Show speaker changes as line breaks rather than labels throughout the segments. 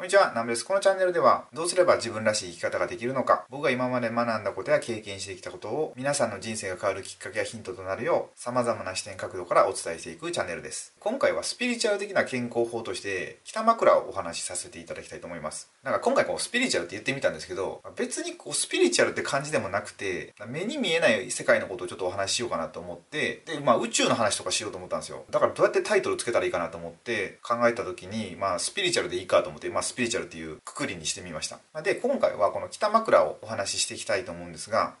こんにちは、南部です。このチャンネルでは、どうすれば自分らしい生き方ができるのか、僕が今まで学んだことや経験してきたことを、皆さんの人生が変わるきっかけやヒントとなるよう、様々な視点角度からお伝えしていくチャンネルです。今回はスピリチュアル的な健康法として、北枕をお話しさせていただきたいと思います。なんか今回こう、スピリチュアルって言ってみたんですけど、別にこう、スピリチュアルって感じでもなくて、目に見えない世界のことをちょっとお話ししようかなと思って、で、まあ宇宙の話とかしようと思ったんですよ。だからどうやってタイトルつけたらいいかなと思って考えた時に、まあスピリチュアルでいいかと思って、まあスピリチュアルっていうくくりにしてみました。で今回はこの北枕をお話ししていきたいと思うんですが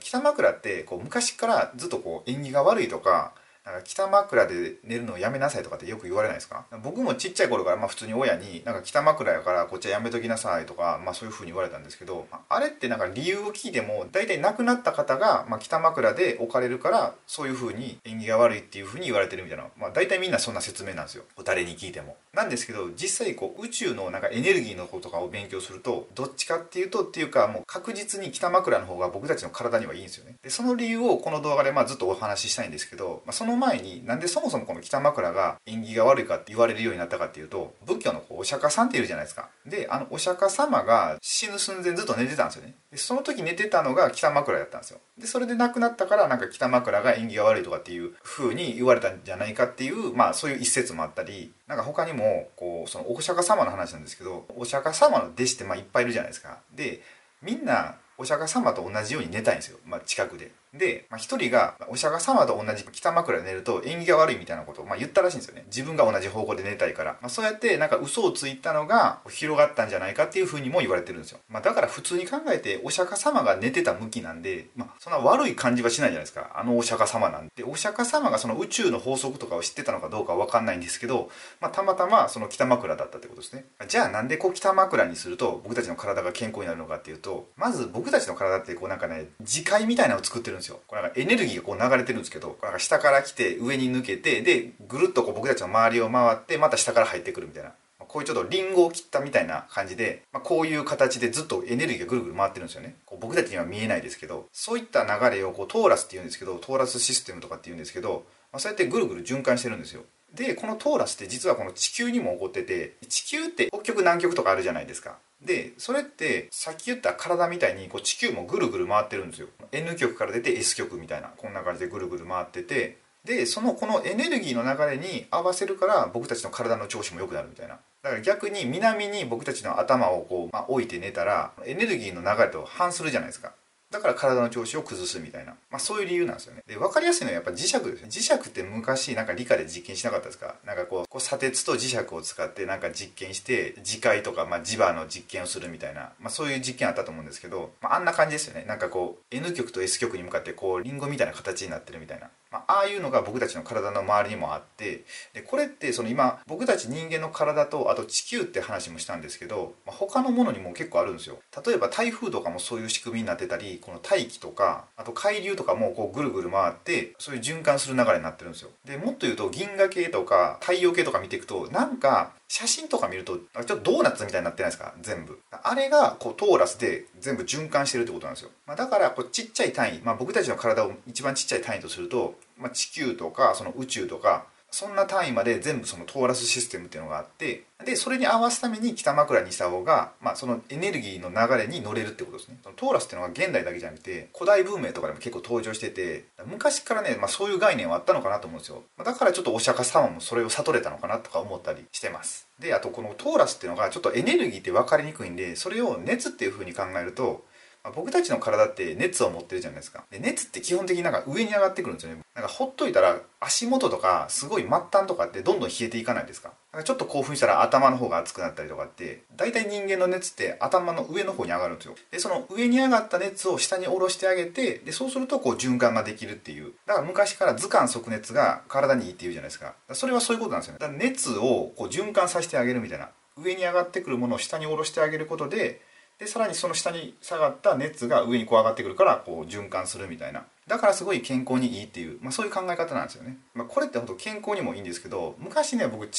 北枕ってこう昔からずっとこう縁起が悪いとかなんか北枕で寝るのをやめなさいとかってよく言われないですか？僕もちっちゃい頃からまあ普通に親になんか北枕やからこっちはやめときなさいとかまあそういう風に言われたんですけどあれってなんか理由を聞いても大体亡くなった方がまあ北枕で置かれるからそういう風に縁起が悪いっていう風に言われてるみたいなまあ大体みんなそんな説明なんですよ。誰に聞いても。なんですけど実際こう宇宙のなんかエネルギーのこととかを勉強するとどっちかっていうとっていうかもう確実に北枕の方が僕たちの体にはいいんですよね。でその理由をこの動画でまあずっとお話ししたいんですけど、まあ、その前になんでそもそもこの北枕が縁起が悪いかって言われるようになったかっていうと仏教のこうお釈迦さんっているじゃないですか。であのお釈迦様が死ぬ寸前ずっと寝てたんですよね。でその時寝てたのが北枕だったんですよ。でそれで亡くなったからなんか北枕が縁起が悪いとかっていう風に言われたんじゃないかっていうまあそういう一説もあったりなんか他にもこうそのお釈迦様の話なんですけどお釈迦様の弟子ってまあいっぱいいるじゃないですか。でみんなお釈迦様と同じように寝たいんですよ、まあ、近くで。で、まあ、一人がお釈迦様と同じ北枕で寝ると縁起が悪いみたいなことを、まあ、言ったらしいんですよね。自分が同じ方向で寝たいから、まあ、そうやってなんか嘘をついたのが広がったんじゃないかっていうふうにも言われてるんですよ、まあ、だから普通に考えてお釈迦様が寝てた向きなんで、まあ、そんな悪い感じはしないじゃないですか。あのお釈迦様なんでお釈迦様がその宇宙の法則とかを知ってたのかどうかわかんないんですけど、まあ、たまたまその北枕だったってことですね。じゃあなんでこう北枕にすると僕たちの体が健康になるのかっていうとまず僕たちの体ってこうなんかね磁界みたいなのを作ってるんですよ。これなんかエネルギーがこう流れてるんですけどなんか下から来て上に抜けてでぐるっとこう僕たちの周りを回ってまた下から入ってくるみたいな。こういうちょっとリンゴを切ったみたいな感じで、まあ、こういう形でずっとエネルギーがぐるぐる回ってるんですよね。こう僕たちには見えないですけど。そういった流れをこうトーラスって言うんですけどトーラスシステムとかって言うんですけど、まあ、そうやってぐるぐる循環してるんですよ。でこのトーラスって実はこの地球にも起こってて地球って北極南極とかあるじゃないですか。でそれってさっき言った体みたいにこう地球もぐるぐる回ってるんですよ。N 極から出て S 極みたいなこんな感じでぐるぐる回ってて。でそのこのエネルギーの流れに合わせるから僕たちの体の調子も良くなるみたいな。だから逆に南に僕たちの頭をこう、まあ、置いて寝たらエネルギーの流れと反するじゃないですか。だから体の調子を崩すみたいな、まあ、そういう理由なんですよね。で分かりやすいのはやっぱ磁石ですね。磁石って昔なんか理科で実験しなかったですか？なんかこうこう砂鉄と磁石を使ってなんか実験して磁界とか、まあ、磁場の実験をするみたいな、まあ、そういう実験あったと思うんですけど、まあ、あんな感じですよね。なんかこう N 極と S 極に向かってこうリンゴみたいな形になってるみたいな。まあ、あいうのが僕たちの体の周りにもあってでこれってその今僕たち人間の体とあと地球って話もしたんですけど、まあ、他のものにも結構あるんですよ。例えば台風とかもそういう仕組みになってたりこの大気とかあと海流とかもこうぐるぐる回ってそういう循環する流れになってるんですよ。でもっと言うと銀河系とか太陽系とか見ていくとなんか写真とか見るとちょっとドーナツみたいになってないですか？全部。あれがこうトーラスで全部循環してるってことなんですよ、まあ、だからこうちっちゃい単位、まあ、僕たちの体を一番ちっちゃい単位とすると、まあ、地球とかその宇宙とかそんな単位まで全部そのトーラスシステムっていうのがあってでそれに合わすために北枕にした方が、まあ、そのエネルギーの流れに乗れるってことですね。そのトーラスっていうのが現代だけじゃなくて古代文明とかでも結構登場してて昔からね、まあ、そういう概念はあったのかなと思うんですよ。だからちょっとお釈迦様もそれを悟れたのかなとか思ったりしてます。であとこのトーラスっていうのがちょっとエネルギーって分かりにくいんでそれを熱っていうふうに考えるとま僕たちの体って熱を持ってるじゃないですか。で熱って基本的になんか上に上がってくるんですよね。なんかほっといたら足元とかすごい末端とかってどんどん冷えていかないですか。なんかちょっと興奮したら頭の方が熱くなったりとかって大体人間の熱って頭の上の方に上がるんですよ。でその上に上がった熱を下に下ろしてあげてでそうするとこう循環ができるっていう。だから昔から図鑑即熱が体にいいっていうじゃないですか。それはそういうことなんですよね。だから熱をこう循環させてあげるみたいな。上に上がってくるものを下に下ろしてあげることででさらにその下に下がった熱が上にこう上がってくるからこう循環するみたいな。だからすごい健康にいいっていう、まあ、そういう考え方なんですよね、まあ、これって本当健康にもいいんですけど昔ね僕違う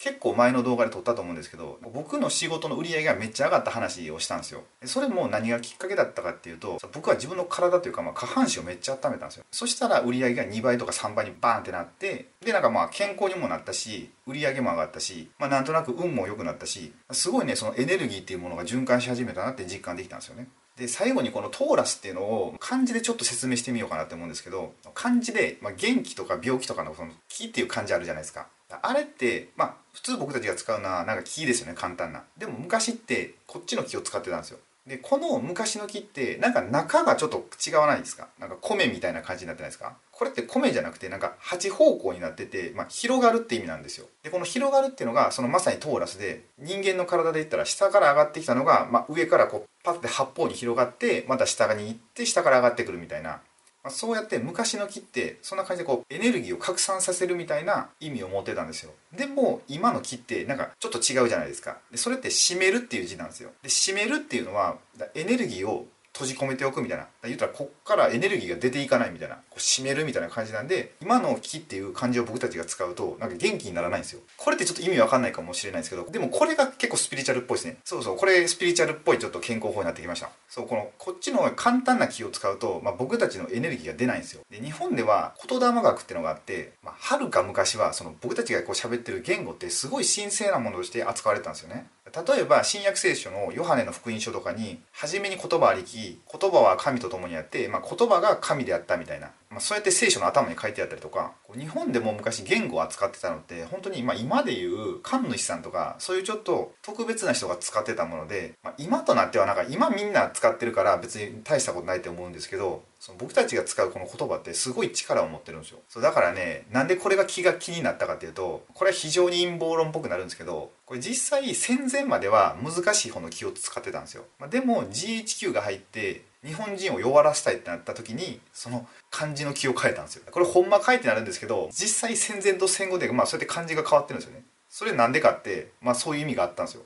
結構前の動画で撮ったと思うんですけど僕の仕事の売り上げがめっちゃ上がった話をしたんですよ。それも何がきっかけだったかっていうと僕は自分の体というかまあ下半身をめっちゃ温めたんですよ。そしたら売り上げが2倍とか3倍にバーンってなってでなんかまあ健康にもなったし売り上げも上がったし、まあ、なんとなく運も良くなったしすごいねそのエネルギーっていうものが循環し始めたなって実感できたんですよね。で最後にこのトーラスっていうのを漢字でちょっと説明してみようかなって思うんですけど漢字で、まあ、元気とか病気とかのその気っていう漢字あるじゃないですか。あれってまあ普通僕たちが使うのはなんか木ですよね簡単な。でも昔ってこっちの木を使ってたんですよ。でこの昔の木ってなんか中がちょっと違わないですか？なんか米みたいな感じになってないですか？これって米じゃなくてなんか8方向になってて、まあ、広がるって意味なんですよ。でこの広がるっていうのがそのまさにトーラスで人間の体で言ったら下から上がってきたのが、まあ、上からこうパッて八方に広がってまた下に行って下から上がってくるみたいなま、そうやって昔の木ってそんな感じでこうエネルギーを拡散させるみたいな意味を持ってたんですよ。でも今の木ってなんかちょっと違うじゃないですか。でそれって締めるっていう字なんですよ。で締めるっていうのはエネルギーを閉じ込めておくみたいな。言ったらこっからエネルギーが出ていかないみたいな。こう締めるみたいな感じなんで今の木っていう漢字を僕たちが使うとなんか元気にならないんですよ。これってちょっと意味わかんないかもしれないですけどでもこれが結構スピリチュアルっぽいですね。そうそう。これスピリチュアルっぽいちょっと健康法になってきました。そうこのこっちの簡単な木を使うと、まあ、僕たちのエネルギーが出ないんですよ。で日本では言霊学っていうのがあってまあ、はるか昔はその僕たちがこう喋ってる言語ってすごい神聖なものとして扱われてたんですよね。例えば新約聖書のヨハネの福音書とかに初めに言葉ありき言葉は神と共にあって、まあ、言葉が神であったみたいな、まあ、そうやって聖書の頭に書いてあったりとか日本でも昔言語を扱ってたのって本当にま今でいう神主さんとかそういうちょっと特別な人が使ってたもので、まあ、今となってはなんか今みんな使ってるから別に大したことないと思うんですけどその僕たちが使うこの言葉ってすごい力を持ってるんですよ。そうだからねなんでこれが気が気になったかっていうとこれは非常に陰謀論っぽくなるんですけどこれ実際戦前までは難しい方の気を使ってたんですよ、まあ、でも GHQ が入って日本人を弱らせたいってなった時にその漢字の気を変えたんですよ。これほんま書いてなるんですけど実際戦前と戦後でまあそうやって漢字が変わってるんですよね。それなんでかってまあそういう意味があったんですよ。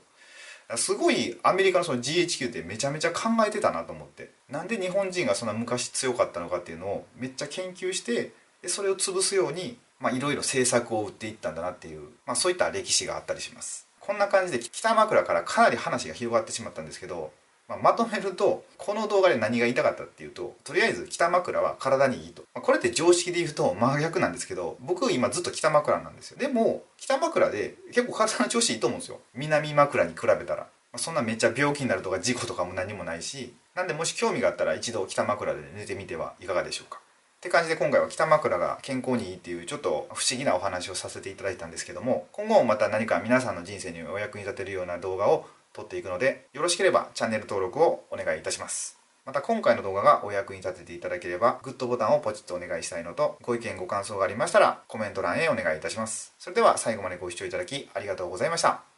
すごいアメリカのその GHQ ってめちゃめちゃ考えてたなと思って。なんで日本人がそんな昔強かったのかっていうのをめっちゃ研究してでそれを潰すようにいろいろ政策を打っていったんだなっていう、まあ、そういった歴史があったりします。こんな感じで北枕からかなり話が広がってしまったんですけどまあ、まとめるとこの動画で何が言いたかったっていうととりあえず北枕は体にいいと、まあ、これって常識で言うと真逆なんですけど僕今ずっと北枕なんですよ。でも北枕で結構体の調子いいと思うんですよ。南枕に比べたら、まあ、そんなめっちゃ病気になるとか事故とかも何もないし。なんでもし興味があったら一度北枕で寝てみてはいかがでしょうか。って感じで今回は北枕が健康にいいっていうちょっと不思議なお話をさせていただいたんですけども今後もまた何か皆さんの人生にお役に立てるような動画を撮っていくので、よろしければチャンネル登録をお願いいたします。また今回の動画がお役に立てていただければ、グッドボタンをポチッとお願いしたいのと、ご意見ご感想がありましたら、コメント欄へお願いいたします。それでは最後までご視聴いただきありがとうございました。